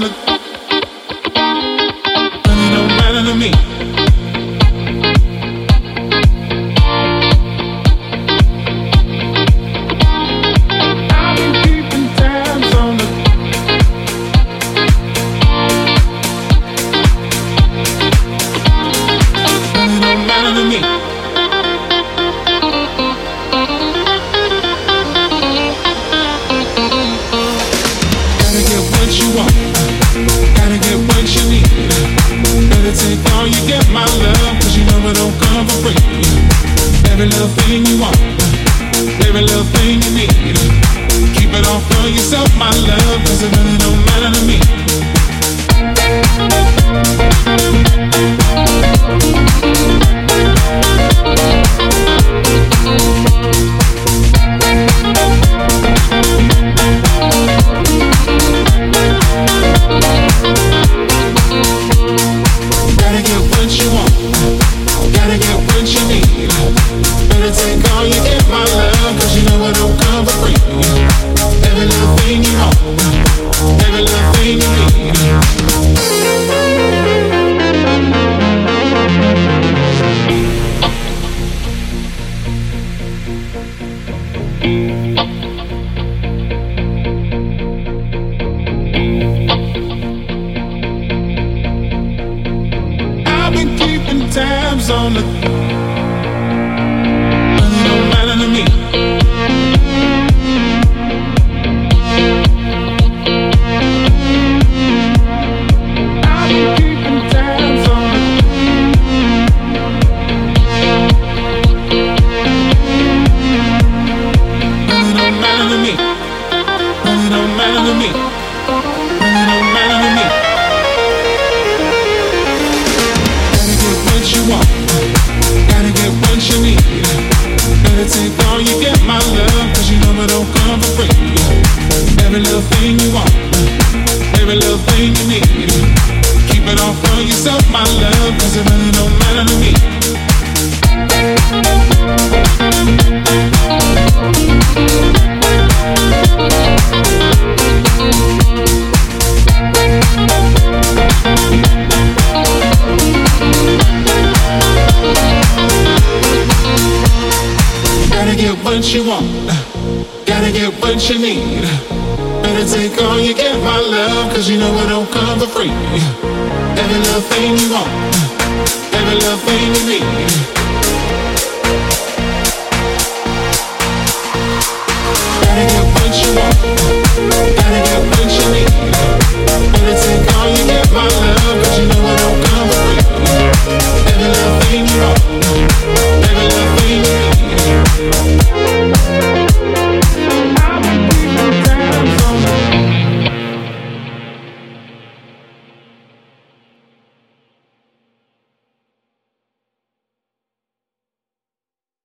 the you get my love, cause you know I don't come for free. Every little thing you want, every little thing you need. Keep it all for yourself, my love, cause it really don't matter to me. Better take all you get, my love, cause you know it don't come for free. Every little thing you want, every little thing you need. I've been keeping tabs on the. To me. All you get, my love, cause you know it don't come for free. Every little thing you want, every little thing you need. Keep it all for yourself, my love, cause it really don't matter to me. What you want. Gotta get what you need. Better take all you get, my love, cause you know it don't come for free. Every little thing you want, every little thing you need. Gotta get what you want.